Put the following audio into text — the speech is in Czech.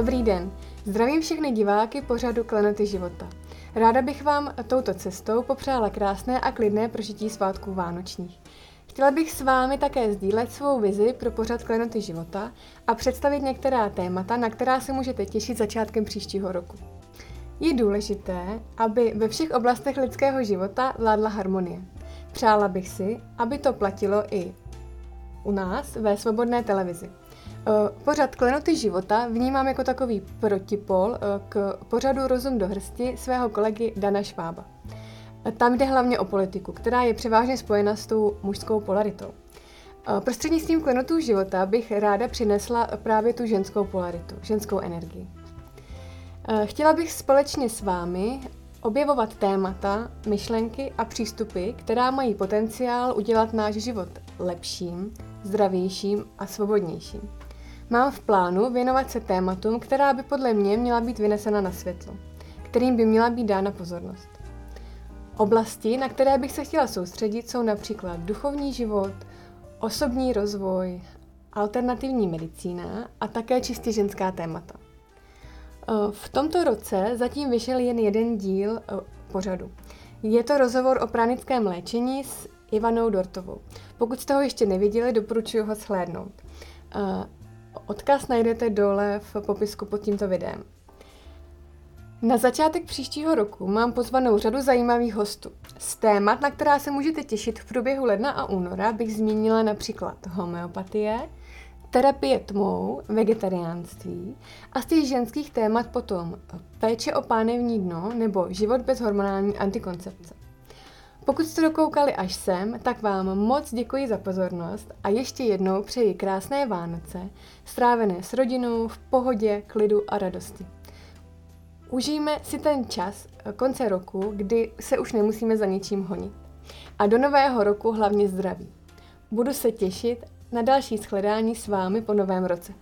Dobrý den, zdravím všechny diváky pořadu Klenoty života. Ráda bych vám touto cestou popřála krásné a klidné prožití svátků vánočních. Chtěla bych s vámi také sdílet svou vizi pro pořad Klenoty života a představit některá témata, na která se můžete těšit začátkem příštího roku. Je důležité, aby ve všech oblastech lidského života vládla harmonie. Přála bych si, aby to platilo i u nás ve svobodné televizi. Eh, pořad Klenoty života vnímám jako takový protipol eh, k pořadu Rozum do hrsti svého kolegy Dana Švába. Eh, tam jde hlavně o politiku, která je převážně spojena s tou mužskou polaritou. Prostřednictvím klenotů života bych ráda přinesla právě tu ženskou polaritu, ženskou energii. Chtěla bych společně s vámi objevovat témata, myšlenky a přístupy, která mají potenciál udělat náš život lepším, zdravějším a svobodnějším. Mám v plánu věnovat se tématům, která by podle mě měla být vynesena na světlo, kterým by měla být dána pozornost. Oblasti, na které bych se chtěla soustředit, jsou například duchovní život, osobní rozvoj, alternativní medicína a také čistě ženská témata. E, v tomto roce zatím vyšel jen jeden díl e, pořadu. Je to rozhovor o pranickém léčení s Ivanou Dortovou. Pokud jste ho ještě neviděli, doporučuji ho shlédnout. Odkaz najdete dole v popisku pod tímto videem. Na začátek příštího roku mám pozvanou řadu zajímavých hostů. Z témat, na která se můžete těšit v průběhu ledna a února, bych zmínila například homeopatie, terapie tmou, vegetariánství a z těch ženských témat potom péče o pánevní dno nebo život bez hormonální antikoncepce. Pokud jste dokoukali až sem, tak vám moc děkuji za pozornost a ještě jednou přeji krásné Vánoce, strávené s rodinou, v pohodě, klidu a radosti. Užijme si ten čas konce roku, kdy se už nemusíme za ničím honit. A do nového roku hlavně zdraví. Budu se těšit na další shledání s vámi po novém roce.